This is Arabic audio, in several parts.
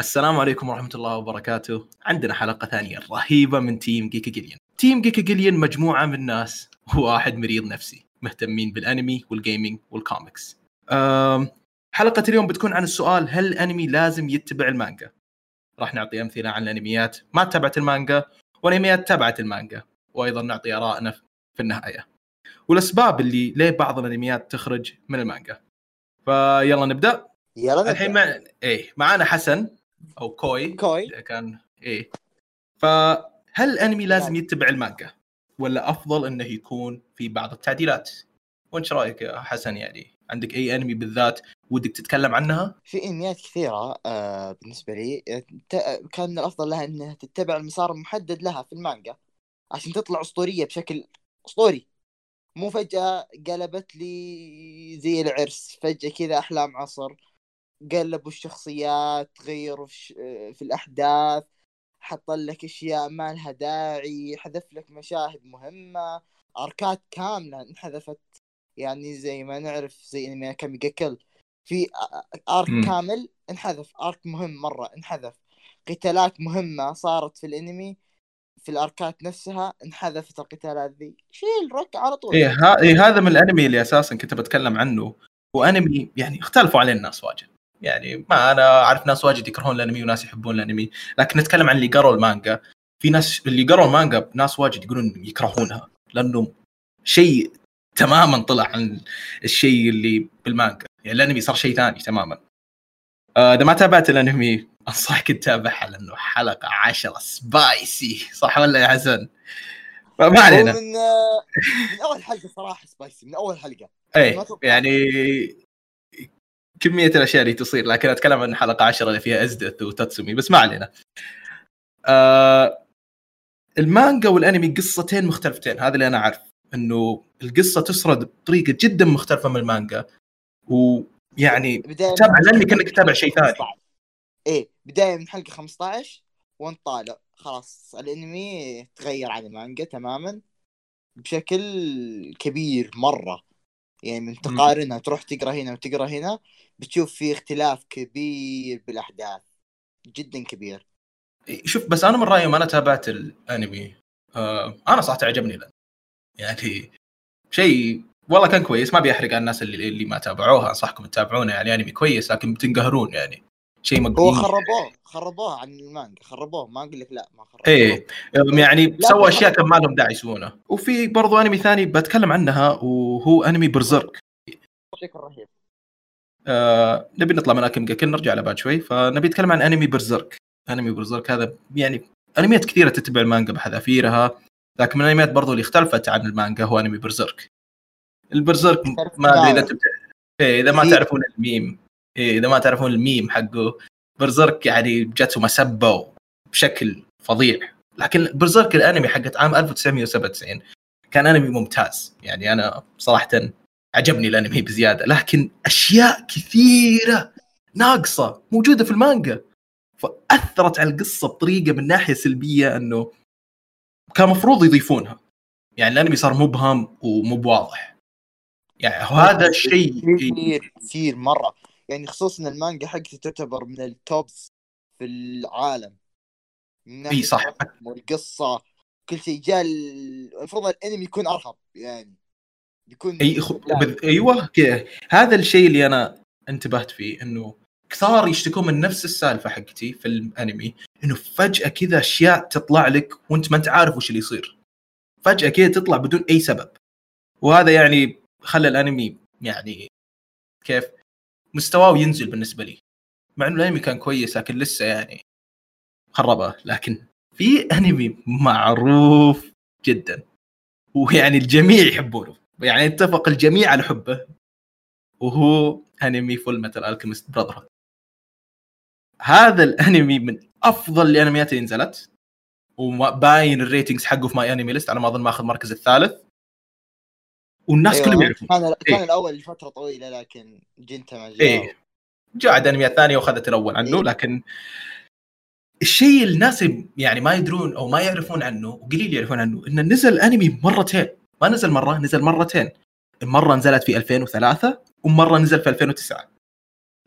السلام عليكم ورحمة الله وبركاته. عندنا حلقة ثانية رهيبة من team جيكا جيليان team جيكا جيليان مجموعة من ناس واحد مريض نفسي مهتمين بالأنمي وال gaming وال comics حلقة اليوم بتكون عن السؤال هل الأنمي لازم يتبع المانجا؟ راح نعطي أمثلة عن الأنميات ما تبعت المانجا وأنميات تبعت المانجا وأيضا نعطي آرائنا في النهاية. والأسباب اللي ليه بعض الأنميات تخرج من المانجا. فيلا نبدأ؟ يلا نبدأ. الحين مع... إيه معانا حسن. أو كوي كوي. كان إيه. فهل الأنمي لازم يتبع المانجا؟ ولا أفضل إنه يكون في بعض التعديلات؟ وانت رأيك يا حسن يعني؟ عندك أي أنمي بالذات ودك تتكلم عنها؟ في أنميات كثيرة آه بالنسبة لي آه، ت- كان الأفضل لها إنها تتبع المسار المحدد لها في المانجا عشان تطلع أسطورية بشكل أسطوري. مو فجأة قلبت لي زي العرس فجأة كذا أحلام عصر. قلبوا الشخصيات غيروا في, في الأحداث حط لك أشياء ما لها داعي حذف لك مشاهد مهمة. أركات كاملة انحذفت. يعني زي ما نعرف زي أنمي كامي كل في أرك مم. كامل انحذف. أرك مهم مرة انحذف. قتالات مهمة صارت في الأنمي. في الأركات نفسها انحذفت القتالات ذي. شيل رك على طول. إيه, ها... إيه هذا من الأنمي اللي أساسا كنت بتكلم عنه. وأنمي يعني اختلفوا عليه الناس واجد. يعني ما أنا أعرف ناس واجد يكرهون الأنمي وناس يحبون الأنمي لكن نتكلم عن اللي قروا المانجا. في ناس اللي قروا المانجا ناس واجد يقولون يكرهونها لأنه شيء تماما طلع عن الشيء اللي بالمانجا. يعني الأنمي صار شيء ثاني تماما. آه، إذا ما تابعت الأنمي أنصحك تتابعها لأنه حلقة 10 سبايسي صح ولا يا حسن؟ هو علينا. من آه، من أول حلقة صراحة سبايسي من أول حلقة. اي ما توقعت. يعني كمية الأشياء اللي تصير لكن أتكلم عن حلقة 10 اللي فيها ازدث وتاتسومي بس ما علينا. آه المانجا والأنمي قصتين مختلفتين هذا اللي أنا أعرف إنه القصة تسرد بطريقة جدا مختلفة من المانجا ويعني تتابع الانمي كانك تتابع شيء ثاني 15. إيه بداية من حلقة 15 وانت طالع خلاص الأنمي تغير عن المانجا تماما بشكل كبير مرة يعني من تقارنها تروح تقرأ هنا وتقرأ هنا بتشوف في اختلاف كبير بالأحداث جدا كبير. شوف بس أنا من رأيي ما أنا تابعت الأنمي. آه أنا صراحة عجبني الانمي يعني شيء والله كان كويس ما بيحرق على الناس اللي اللي ما تابعوها أنصحكم تتابعونه يعني أنمي كويس لكن بتنقهرون يعني. شيء هو مقبول خربوه خربوه عن المانجا خربوه. ما أقول لك لا ما خربوه. إيه. يعني بس- أشياء كان ما لهم داعي يسوونها وفي برضو أنمي ثاني بتكلم عنها وهو أنمي برزيرك بشكل رهيب. آه نبي نطلع من اكيم جاكن نرجع لبعد شوي. فنبي نتكلم عن أنمي برزيرك أنمي برزيرك هذا يعني أنميات كثيرة تتبع المانجا بحذافيرها. لكن من الأنميات برضو اللي اختلفت عن المانجا هو أنمي برزيرك البرزيرك يختلف ما أدري إذا إيه إذا ما. تعرفون الميم. إذا ما تعرفون الميم حقه برزيرك يعني جته مسبة بشكل فظيع. لكن برزيرك الأنمي حقت عام 1997 كان أنمي ممتاز. يعني أنا صراحة عجبني الأنمي بزيادة. لكن أشياء كثيرة ناقصة موجودة في المانجا. فأثرت على القصة بطريقة من ناحية سلبية إنه كان مفروض يضيفونها. يعني الأنمي صار مبهم ومو بواضح. يعني هذا الشيء كثير كثير مرة. يعني خصوصا المانجا حقتي تعتبر من التوبس في العالم. إي صح. والقصة. كل شيء جاء ال- المفروض الأنمي يكون أرهب يعني. يكون إي خ... بذ... أيوه كذا هذا الشيء اللي أنا انتبهت فيه إنه كثار يشتكون من نفس السالفة حقتي في الأنمي إنه فجأة كذا أشياء تطلع لك وأنت ما أنت عارف وش اللي يصير. فجأة كذا تطلع بدون أي سبب. وهذا يعني خلى الأنمي يعني كيف مستواه ينزل بالنسبة لي. مع إنه الأنمي كان كويس لكن لسه يعني خربه لكن في أنمي معروف جدا. ويعني الجميع يحبونه. يعني اتفق الجميع على حبه. وهو أنمي Fullmetal Alchemist Brother هذا الأنمي من أفضل الأنميات اللي نزلت. وباين ال ratings حقه في MyAnimeList على ما أظن ماخذ المركز الثالث. والناس أيوة. كلهم يعرفون. كان كان إيه. الأول لفترة طويلة لكن جنتاما جاء إيه. جاء عاد انميات ثانية وأخذت الأول عنه إيه. لكن الشيء الناس يعني ما يدرون أو ما يعرفون عنه وقليل يعرفون عنه إنه نزل أنمي مرتين. ما نزل مرة نزل مرتين. مرة نزلت في 2003 ومرة نزل في 2009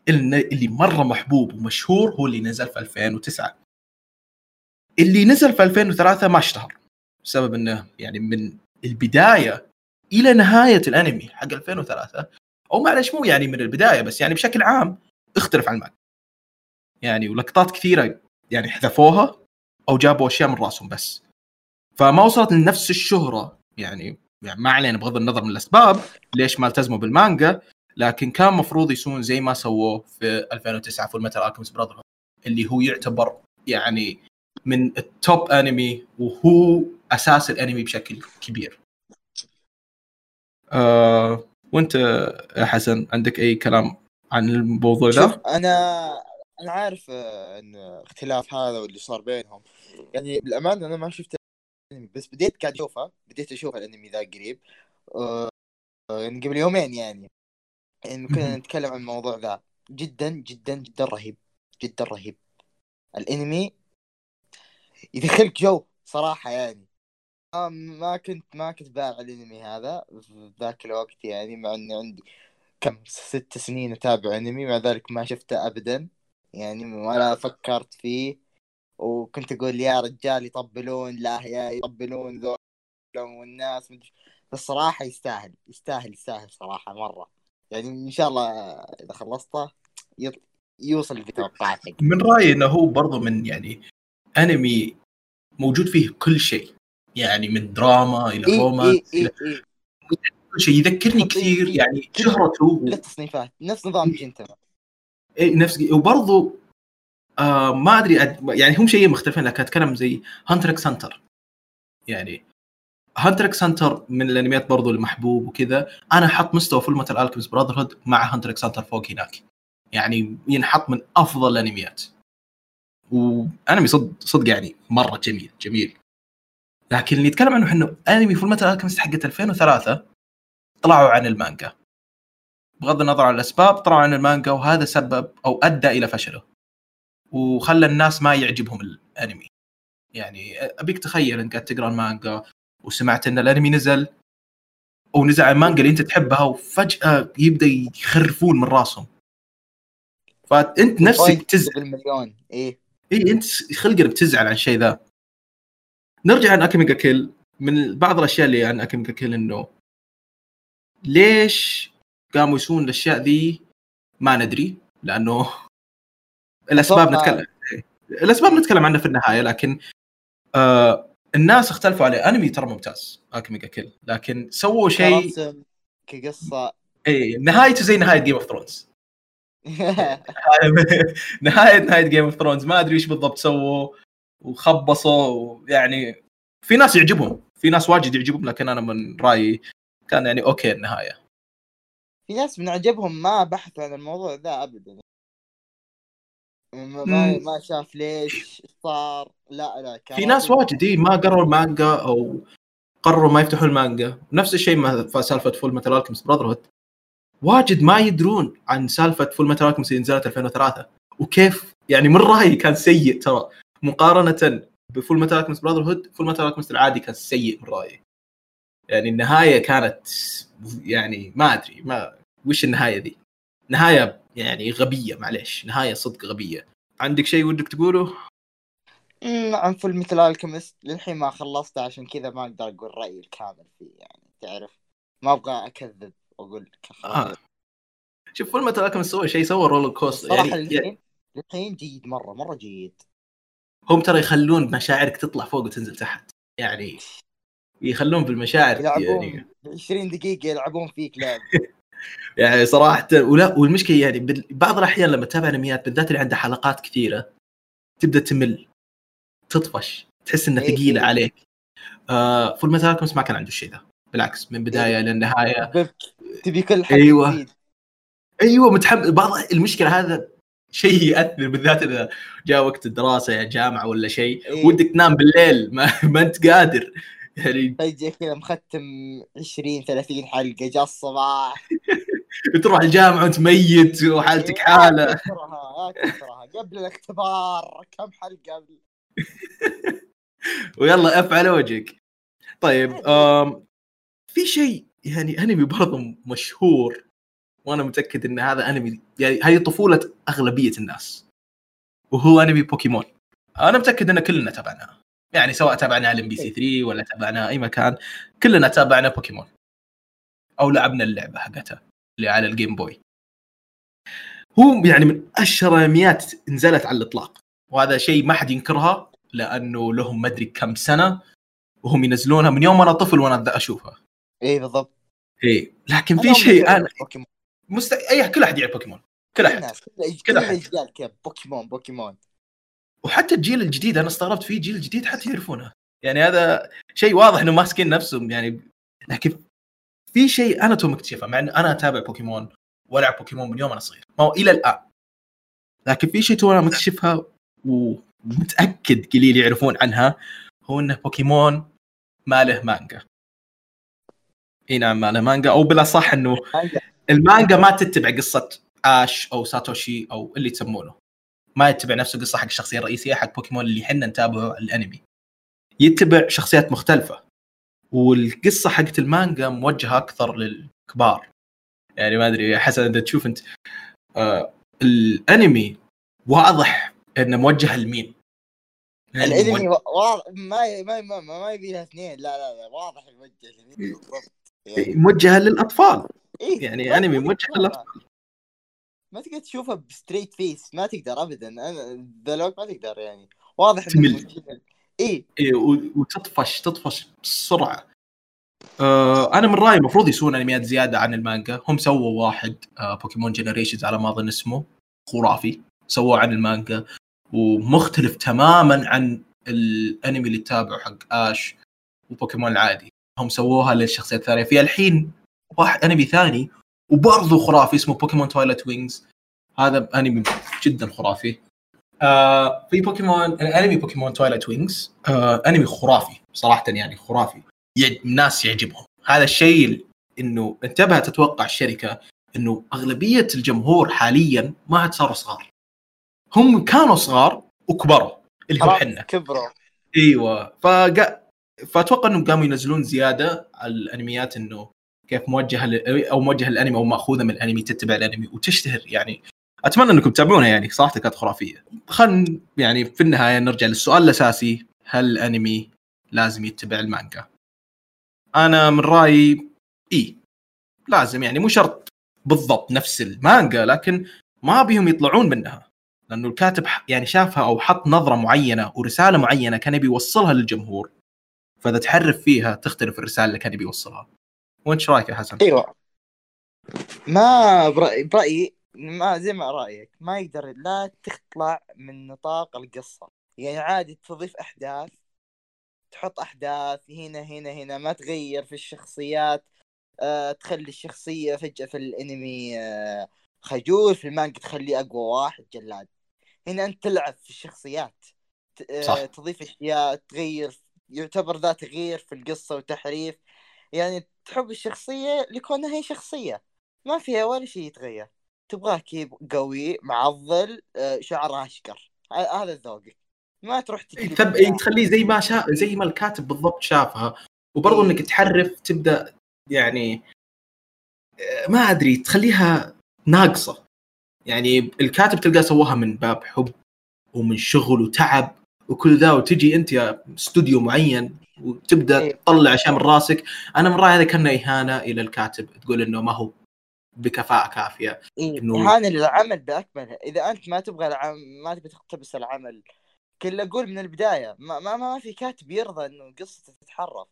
اللي اللي مرة محبوب ومشهور هو اللي نزل في 2009 اللي نزل في 2003 ما اشتهر بسبب إنه يعني من البداية إلى نهاية الأنمي حق 2003 أو معلش مو يعني من البداية بس يعني بشكل عام اختلف عن المانجا. يعني ولقطات كثيرة يعني حذفوها أو جابوا أشياء من رأسهم بس. فما وصلت لنفس الشهرة يعني يعني ما علينا بغض النظر من الأسباب ليش ما التزموا بالمانجا لكن كان مفروض يسوون زي ما سووه في 2009 Fullmetal Alchemist Brother اللي هو يعتبر يعني من ال top انمي وهو أساس الأنمي بشكل كبير. آه وانت يا حسن عندك أي كلام عن الموضوع ده؟ أنا أنا عارف آه، إن اختلاف هذا واللي صار بينهم. يعني بالأمانة أنا ما شفت بس بديت قاعد أشوفه بديت أشوف الأنمي ذا قريب. آه، يعني قبل يومين يعني. يعني كنا. نتكلم عن الموضوع ذا. جدا جدا جدا رهيب جدا رهيب. الأنمي يدخلك جو صراحة يعني. ما- كنت ما كنت بارع الأنمي هذا ذاك الوقت يعني مع إني عندي كم ست سنين أتابع أنمي مع ذلك ما شفته ابدا. يعني ولا فكرت فيه. وكنت أقول يا رجال يطبلون لا يا يطبلون ذول والناس مدري بس صراحة يستاهل يستاهل يستاهل صراحة مرة. يعني إن شاء الله إذا خلصته يوصل اللي توقعته من رأيي إنه هو برضو من يعني أنمي موجود فيه كل شيء. يعني من دراما إلى اي اي رومانس اي إلى اي كل شيء. يذكرني حاطين كثير يعني شهرته كل التصنيفات نفس نظام جنتما إيه نفس وبرضو آه ما أدري أد... يعني هم شيئين مختلفين لكن أتكلم زي Hunter x Hunter يعني Hunter x Hunter من الأنميات برضو المحبوب وكذا. أنا أحط مستوى Fullmetal Alchemist Brotherhood مع Hunter x Hunter فوق هناك. يعني ينحط من أفضل الأنميات. وانمي صدق صدق يعني مرة جميل جميل. لكن اللي يتكلم عنه إنه انمي Fullmetal Alchemist حقت 2003 طلعوا عن المانجا. بغض النظر عن الأسباب طلعوا عن المانجا وهذا سبب أو أدى إلى فشله. وخلى الناس ما يعجبهم الأنمي. يعني أبيك تخيل إنك قاعد تقرأ المانجا وسمعت إن الأنمي نزل أو نزل عن المانجا اللي أنت تحبها وفجأة يبدأ يخرفون من راسهم. فأنت نفسك point تزعل بالمليون. إيه. اي أنت خلقك بتزعل عن الشيء ذا. نرجع عن Akame ga Kill من بعض الأشياء اللي عن Akame ga Kill إنه ليش قاموا يسوون الأشياء ذي ما ندري لأنه الأسباب نتكلم الأسباب نتكلم عنها في النهاية لكن آه الناس اختلفوا عليه. أنمي ترى ممتاز Akame ga Kill لكن سووا شيء كقصة. اي نهايته زي نهاية Game of Thrones نهايه نهاية Game of Thrones ما أدري إيش بالضبط سووا. وخبصوا ويعني في ناس يعجبهم. في ناس واجد يعجبهم لكن أنا من رأيي كان يعني okay النهاية. في ناس من عجبهم ما بحثوا عن الموضوع ذا ابدا. ما ما. ما شاف ليش صار. لا لا في ناس. واجد. ما قروا المانجا أو قرروا ما يفتحوا المانجا. نفس الشيء مع سالفة Fullmetal Alchemist Brotherhood واجد ما يدرون عن سالفة Fullmetal Alchemist اللي نزلت 2003 وكيف يعني من رأيي كان سيء ترى. مقارنة ب Fullmetal Alchemist Brotherhood Fullmetal Alchemist العادي كان سيء من رأيي. يعني النهاية كانت يعني ما أدري ما وش النهاية ذي؟ نهاية يعني غبية معليش نهاية صدق غبية. عندك شيء ودك تقوله؟ عن Fullmetal Alchemist للحين ما خلصته عشان كذا ما أقدر أقول رأيي الكامل فيه يعني تعرف ما أبغى أكذب وأقول آه. شوف Fullmetal Alchemist سوى شيء سوى roller coaster صراحة يعني, للحين للحين جيد مرة مرة جيد. هم ترى يخلون مشاعرك تطلع فوق وتنزل تحت. يعني يخلون بالمشاعر يعني. يلعبون 20 دقيقة يلعبون فيك لعب يعني صراحة ولا والمشكلة يعني بعض الأحيان لما تتابع انميات بالذات اللي عندها حلقات كثيرة تبدأ تمل تطفش تحس إنها إيه ثقيلة إيه. عليك. آه Fullmetal ما كان عنده الشيء ذا. بالعكس من بداية للنهايه بك تبي كل حلقه أيوة. تزيد أيوه متحمس. بعض المشكلة هذا شيء ياثر بالذات إذا جاء وقت الدراسة يا جامعة ولا شيء إيه. ودك تنام بالليل ما, ما أنت قادر. يعني فجاه كذا مختم 20 30 حلقة جاء الصباح. تروح الجامعة وأنت ميت وحالتك إيه، حالة. يا كثرها يا كثرها. قبل الاختبار كم حلقة قبل؟ ويلا أف على وجهك. طيب آم في شيء يعني انمي برضه مشهور. وأنا متاكد إن هذا أنمي يعني هذه طفولة أغلبية الناس. وهو أنمي بوكيمون. أنا متأكد إن كلنا تابعناه. يعني سواء تابعنا على MBC 3 ولا تابعنا أي مكان كلنا تابعنا بوكيمون. أو لعبنا اللعبة حقتها اللي على ال Game Boy هو يعني من أشهر الانميات نزلت على الإطلاق. وهذا شيء ما حد ينكرها لأنه لهم ما أدري كم سنة وهم ينزلونها من يوم أنا طفل وأنا أشوفها. اي بالضبط. اي لكن في شيء أنا بوكيمون. مست... اي كل أحد يعرف بوكيمون. كل أحد. الناس كل كل كذا بوكيمون بوكيمون. وحتى الجيل الجديد أنا استغربت فيه جيل جديد حتى يعرفونه. يعني هذا شيء واضح إنه ماسكين نفسهم يعني لكن في شيء أنا تو مكتشفه مع ان أنا أتابع بوكيمون وألعب بوكيمون من يوم أنا صغير. ما هو إلى الآن. لكن في شيء تو أنا مكتشفها ومتأكد قليل يعرفون عنها هو انه بوكيمون ما له مانجا. إي نعم له مانجا. أو بالاصح إنه المانجا ما تتبع قصة آش أو ساتوشي أو اللي تسمونه. ما يتبع نفس القصة حق الشخصية الرئيسية حق بوكيمون اللي إحنا نتابعه الأنمي. يتبع شخصيات مختلفة. والقصة حقت المانجا موجهة أكثر للكبار. يعني ما أدري حسن انت تشوف أنت آه الأنمي واضح إنه موجه لمين؟ الأنمي واضح ما ما ما ما, ما يبي لها اثنين. لا لا لا واضح الموجه لمين بالضبط. يعني موجه للأطفال. إيه يعني أنمي موجه. للأطفال. ما تقدر تشوفها ب straight face ما تقدر ابدا. أنا ذا ما تقدر يعني. واضح تمل. موجه- إيه. إيه، وتطفش تطفش بسرعة. آه أنا من رأيي المفروض يسوون أنميات زيادة عن المانجا. هم سووا واحد آه بوكيمون Generations على ما اظن اسمه خرافي. سووه عن المانجا. ومختلف تماما عن الأنمي اللي تتابعه حق آش وبوكيمون العادي. هم سووها للشخصيات الثانية. في الحين واحد أنمي ثاني وبرضه خرافي اسمه بوكيمون Twilight Wings هذا أنمي جدا خرافي. آه في بوكيمون الانمي بوكيمون Twilight Wings آه أنمي خرافي صراحة يعني خرافي. الناس يعجبهم. هذا الشيء إنه انتبهت أتوقع الشركة إنه أغلبية الجمهور حاليا ما عاد صاروا صغار. هم كانوا صغار وكبروا اللي هو حنا. كبروا. إيوه. فقا... فأتوقع إنهم قاموا ينزلون زيادة على الأنميات إنه كيف موجهه. أو موجهه الأنمي أو مأخوذة من الأنمي تتبع الأنمي وتشتهر. يعني أتمنى إنكم تتابعونها يعني صراحة كانت خرافيه خلينا يعني في النهاية نرجع للسؤال الأساسي هل الأنمي لازم يتبع المانجا؟ أنا من رأيي إي. لازم يعني مو شرط بالضبط نفس المانجا لكن ما بيهم يطلعون منها. لأنه الكاتب يعني شافها أو حط نظرة معينة ورساله معينة كان يبي يوصلها للجمهور. فإذا تحرف فيها تختلف الرسالة اللي كان يبي يوصلها. وإنت إيش رأيك يا حسن؟ أيوه. ما برأيي, برأيي ما زي ما رأيك ما يقدر لا تطلع من نطاق القصة. يعني عادي تضيف أحداث تحط أحداث هنا هنا هنا ما تغير في الشخصيات. آه تخلي الشخصية فجأة في الأنمي آه خجول في المانجا تخليه أقوى واحد جلاد. هنا أنت تلعب في الشخصيات. آه صح. تضيف أشياء تغير يعتبر ذا تغيير في القصة وتحريف. يعني تحب الشخصية لكونها هي شخصية. ما فيها ولا شيء يتغير. تبغاه كيب قوي معضل آه، شعره أشقر. هذا ذوقك. ما تروح تجلد تب... إيه، تخليه زي ما شا... زي ما الكاتب بالضبط شافها. وبرضه إيه. إنك تحرف تبدأ يعني آه، ما أدري تخليها ناقصة. يعني الكاتب تلقاه سواها من باب حب ومن شغل وتعب. وكل ذا وتجي أنت يا استوديو معين وتبدأ إيه. تطلع اشياء من راسك. أنا من رأيي هذا كأنه إهانة إلى الكاتب. تقول إنه ما هو بكفاءة كافية. إيه، إنه- إهانة للعمل بأكمله إذا أنت ما تبغى العم... ما تبي تقتبس العمل كل أقول من البداية ما ما, ما في كاتب يرضى إنه قصته تتحرف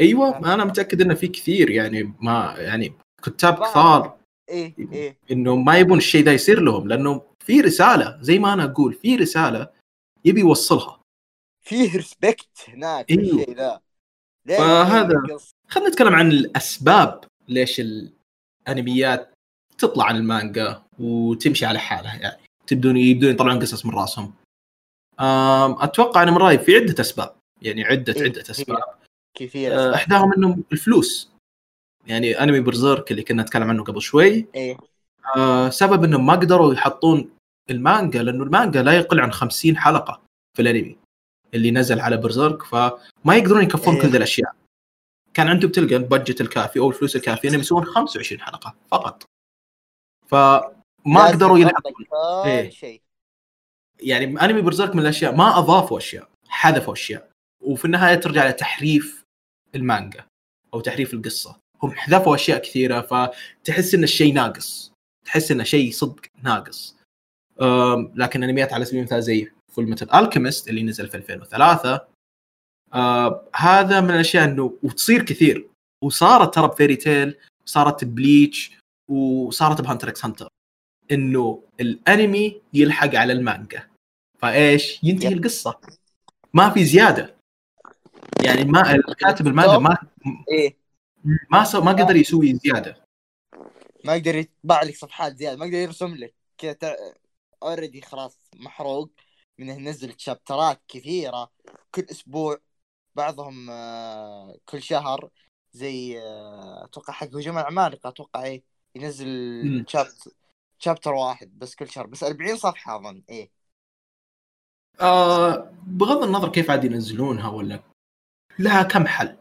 أيوه ما أنا متأكد إنه في كثير يعني ما يعني كتاب. كثار إيه إيه. إنه ما يبون الشيء ده يصير لهم لأنه في رسالة زي ما أنا أقول في رسالة يبي يوصلها. فيه ريسبكت هناك في أيوه. الشيء ذا. فهذا-؟ خلينا نتكلم عن الأسباب ليش الأنميات تطلع عن المانجا وتمشي على حالها يعني. تبدون يبدون يطلعون قصص من راسهم. أتوقع أنا من رأيي في عدة أسباب. يعني عدة إيه، عدة أسباب. كثير أه، أسباب. أحداهم إنه الفلوس. يعني انمي برزيرك اللي كنا نتكلم عنه قبل شوي. إيه. آه، سبب انهم ما قدروا يحطون المانجا لأنه المانجا لا يقل عن 50 حلقة في الأنمي اللي نزل على برزيرك فما يقدرون يكفون إيه. كل ذي الأشياء. كان عندهم تلقى البادجت الكافي أو الفلوس الكافية إنهم يسوون 25 حلقة فقط. فما قدروا كل إيه. شيء. يعني أنمي برزيرك من الأشياء ما أضافوا أشياء حذفوا أشياء وفي النهاية ترجع لتحريف المانجا أو تحريف القصة. هم حذفوا أشياء كثيرة فتحس إن الشيء ناقص تحس انه شيء صدق ناقص. لكن انميات على سبيل المثال زي Fullmetal Alchemist اللي نزل في 2003 أه هذا من الأشياء إنه وتصير كثير. وصارت ترى ب Fairy Tail صارت Bleach وصارت ب Hunter x Hunter. إنه الأنمي يلحق على المانجا. فإيش؟ ينتهي. القصة. ما في زيادة. يعني ما الكاتب المانجا ما إيه. ما سو ما قدر يسوي زيادة. ما يقدر يطبع لك صفحات زيادة ما يقدر يرسم لك. كذا. already خلاص محروق من ينزل chapter ات كثيرة كل أسبوع بعضهم آه، كل شهر زي آه، أتوقع حق هجوم العمالقه أتوقع إيه ينزل. chapter chapter واحد بس كل شهر بس 40 صفحة أظن إيه آه بغض النظر كيف عاد ينزلونها ولا لها كم حل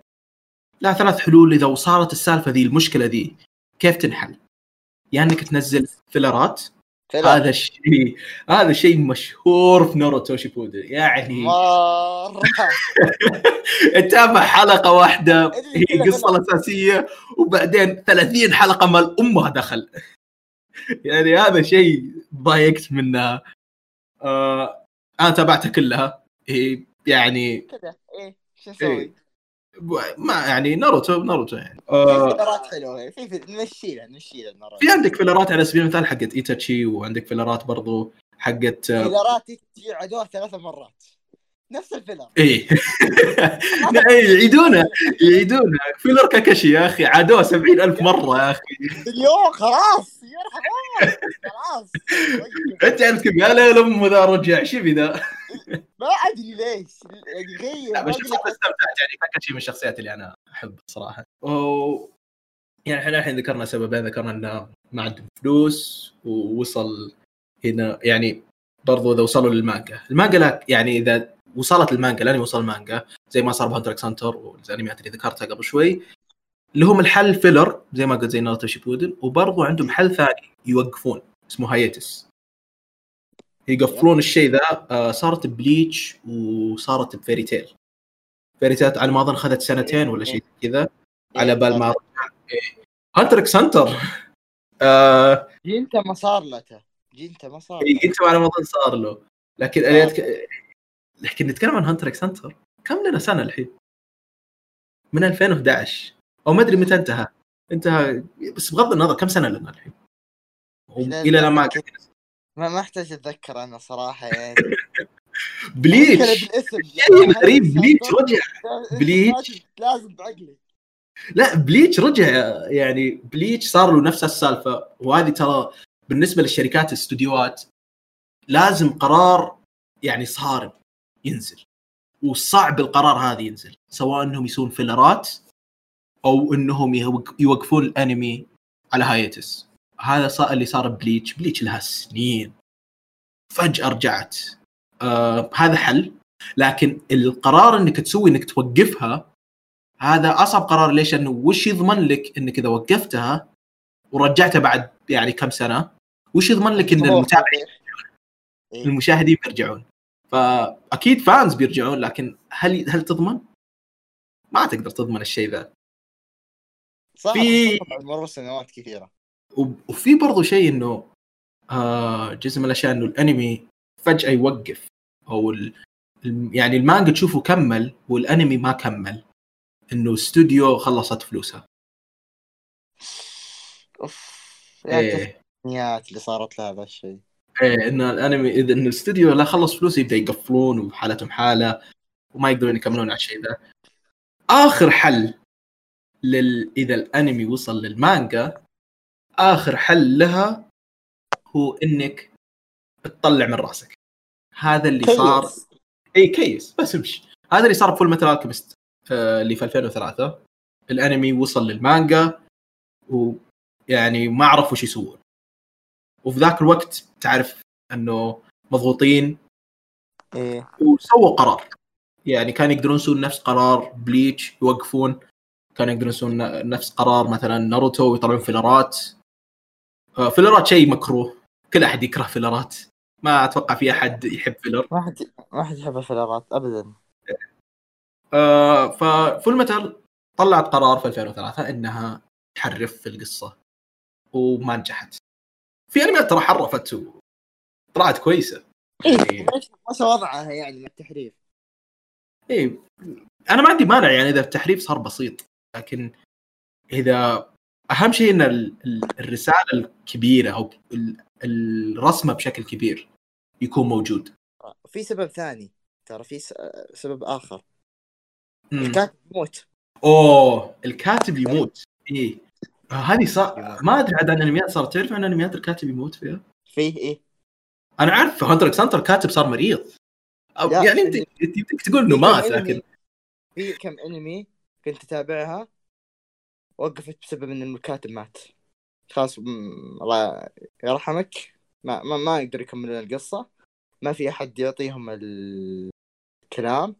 لها ثلاث حلول إذا صارت السالفة ذي المشكلة ذي كيف تنحل؟ يا يعني إنك تنزل filler ات فلا. هذا الشيء هذا شيء مشهور في ناروتو شيبودن يعني. مرة. تتابع حلقة واحدة هي filler. الاساسيه وبعدين 30 حلقة مال أمها دخل. يعني هذا شيء ضايقت منها. آه أنا تابعتها كلها. هي يعني كذا. إيه شو نسوي؟ ما يعني ناروتو ناروتو يعني. في آه filler ات حلوة في في نمشي له نمشي له المره في عندك filler ات على سبيل المثال حقت إيتاتشي وعندك filler ات برضو حقت آه، filler ات تجي عدوها ثلاث مرات. نفس ال filler إيه. إيه، يعيدونه يعيدونه. filler كاكاشي يا أخي عادوه سبعين ألف مرة يا أخي. اليوم خلاص يرحم الله. خلاص. أنت عرفت كيف يا ليل امه ذا رجع شبي ذا؟ ما أدري ليش. يعني غير لا بس استمتعت يعني. كاكاشي من الشخصيات اللي أنا احبها صراحة. و... يعني إحنا الحين ذكرنا سببين. ذكرنا إنه ما عندهم فلوس ووصل هنا. يعني برضو إذا وصلوا للمانجا. المانجا لا يعني إذا وصلت المانجا الانمي وصل المانجا زي ما صار ب Hunter x Hunter والأنميات اللي ذكرتها قبل شوي لهم الحل filler زي ما قلت زي ناروتو شيبودن وبرضو عندهم حل ثاني يوقفون اسمه hiatus يقفلون الشيء ذا آه، صارت Bleach وصارت ب Fairy Tail. Fairy Tail على ما أظن اخذت سنتين ولا شيء كذا على بال ما Hunter x Hunter. آه Gintama صار له Gintama صار له. انت على ما أظن صار له. لكن آه. لكن نتكلم عن Hunter x Hunter كم لنا سنة الحين؟ من 2011 أو ما أدري متى انتهى. انتهى بس بغض النظر كم سنة لنا الحين؟ إلى الآن. ما. ما أحتاج أتذكر أنا صراحة يعني. بليتش. شيء غريب. Bleach رجع. Bleach. لازم- بعقلي. لا Bleach رجع يعني Bleach صار له نفس السالفة. وهذه ترى بالنسبة للشركات الاستوديوهات لازم قرار يعني صارم. ينزل. وصعب القرار هذا ينزل سواء إنهم يسوون filler ات أو إنهم يوق- يوقفون الأنمي على hiatus هذا صار اللي صار Bleach Bleach لها سنين. فجأة رجعت. آه هذا حل. لكن القرار إنك تسوي إنك توقفها هذا أصعب قرار. ليش؟ انه وش يضمن لك إنك إذا وقفتها ورجعتها بعد يعني كم سنة وش يضمن لك إن المتابعين إيه. المشاهدين بيرجعون؟ فأكيد فانز بيرجعون لكن هل هل تضمن؟ ما تقدر تضمن الشيء ذا. صار في- مرور سنوات كثيرة. وفي برضو شيء إنه آه جزء من الأشياء إنه الأنمي فجأة يوقف أو ال يعني المانجا تشوفه كمل والأنمي ما كمل إنه استوديو خلصت فلوسها. أوف يا التقنيات اللي صارت لها هذا الشيء. إيه إن الأنمي إذا إن الاستوديو لا خلص فلوس يبدأ يقفلون وحالتهم حالة وما يقدرون يكملون على الشيء ذا. آخر حل لل... إذا الأنمي وصل للمانجا آخر حل لها هو إنك تطلع من رأسك. هذا اللي صار. كيس. إي كيس. بس امشي. هذا اللي صار Fullmetal Alchemist اللي في 2003 الأنمي وصل للمانجا ويعني ما عرفوا وش يسوون. وفي ذاك الوقت تعرف انه مضغوطين إيه. وسووا قرار. يعني كان يقدرون يسوون نفس قرار Bleach يوقفون. كانوا يقدرون يسوون نفس قرار مثلا ناروتو ويطلعون فيلرات آه، فيلرات شيء مكروه. كل أحد يكره فيلرات ما أتوقع في أحد يحب filler ما حد ما حد يحب الفلرات ابدا. آه ف Fullmetal طلعت قرار في 2003 إنها تحرف في القصة. وما نجحت. في أنميات ترى حرفت وطلعت كويسة. يعني وش وضعها يعني مع التحريف. إيه. أنا ما عندي مانع يعني إذا التحريف صار بسيط لكن إذا أهم شيء إن ال- ال- الرسالة الكبيرة أو ال- الرسمة بشكل كبير يكون موجود. في سبب ثاني ترى في س- سبب آخر. الكاتب يموت. أوه الكاتب يموت. إيه. هذه صار. ما أدري عاد عن أنميات صارت تعرف عن أنميات الكاتب يموت فيها؟ فيه إيه؟ أنا عارف Hunter x Hunter الكاتب صار مريض. أو يعني أنت بدك تقول إنه مات لكن في كم أنمي كنت أتابعها وقفت بسبب إن الكاتب مات. خلاص الله يرحمك. ما ما, ما يقدر يكملون القصة. ما في أحد يعطيهم الكلام.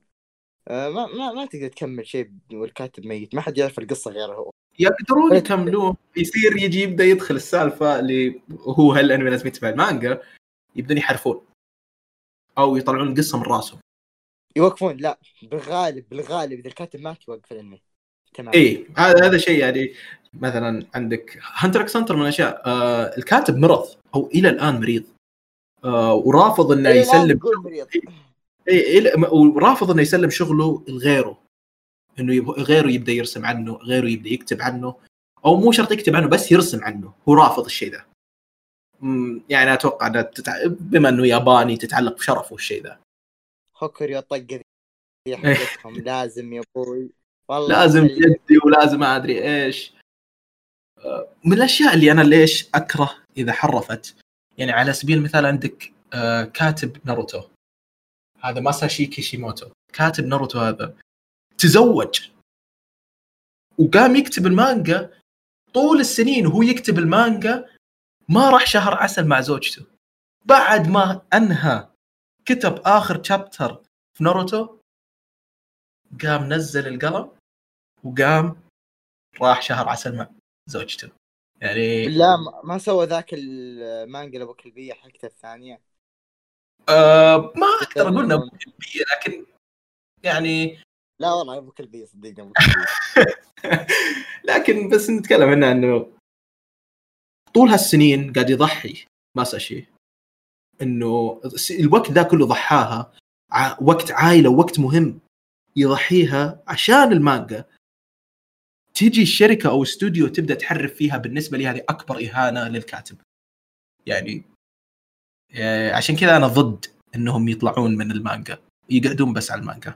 آه، ما ما ما تقدر تكمل شيء والكاتب ميت. ما حد يعرف القصة غيره. هو يقدرون إيه. يكملون. يصير يجي يبدأ يدخل السالفة اللي هو هالانمي لازم يتبع المانجا؟ يبدون يحرفون. أو يطلعون القصة من راسهم. يوقفون. لا بالغالب بالغالب إذا الكاتب مات يوقف الانمي. تمام. اي هذا هذا شيء يعني مثلا عندك Hunter x Hunter من الأشياء. آه الكاتب مرض. أو إلى الآن مريض. آه ورافض إنه إيه، يسلم مريض. إيه إلى- ورافض إنه يسلم شغله لغيره. إنه يب... غيره يبدأ يرسم عنه غيره يبدأ يكتب عنه أو مو شرط يكتب عنه بس يرسم عنه. هو رافض الشيء ذا يعني أتوقع إنه تتع... بما إنه ياباني تتعلق بشرفه الشيء ذا هوكر الطقه ذي حقتهم لازم يا أبوي. والله. لازم جدي ولازم ما أدري إيش. من الأشياء اللي أنا ليش أكره إذا حرفت يعني على سبيل المثال عندك آه، كاتب ناروتو. هذا ماساشي كيشيموتو. كاتب ناروتو هذا. تزوج. وقام يكتب المانجا طول السنين وهو يكتب المانجا ما راح شهر عسل مع زوجته. بعد ما أنهى كتب آخر شابتر في ناروتو قام نزل القلم وقام راح شهر عسل مع زوجته. يعني لا ما- سوى ذاك المانجا ابو كلبية حقته الثانية. آه ما أقدر أقول إنه لكن يعني لا والله أبو كلبية صدقني أبو كلبية. لكن بس نتكلم عنه إنه طول هالسنين قاعد يضحي ماساشي إنه الوقت ذا كله ضحاها وقت عائله وقت مهم يضحيها عشان المانجا. تيجي الشركة أو استوديو تبدأ تحرف فيها بالنسبة لي هذه أكبر إهانة للكاتب. يعني آه، عشان كذا أنا ضد إنهم يطلعون من المانجا يقعدون بس على المانجا.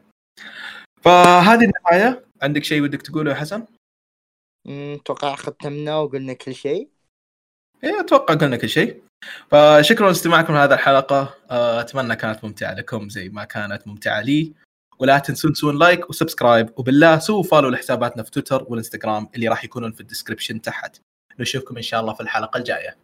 فهذه النهاية. عندك شيء ودك تقوله يا حسن؟ أتوقع ختمنا وقلنا كل شيء. إيه أتوقع قلنا كل شيء. فشكرا لاستماعكم لهذه الحلقة. آه، أتمنى كانت ممتعة لكم زي ما كانت ممتعة لي. ولا تنسون تسوون like و subscribe. وبالله سووا follow لحساباتنا في تويتر والإنستغرام اللي راح يكونون في ال description تحت. نشوفكم إن شاء الله في الحلقة الجاية.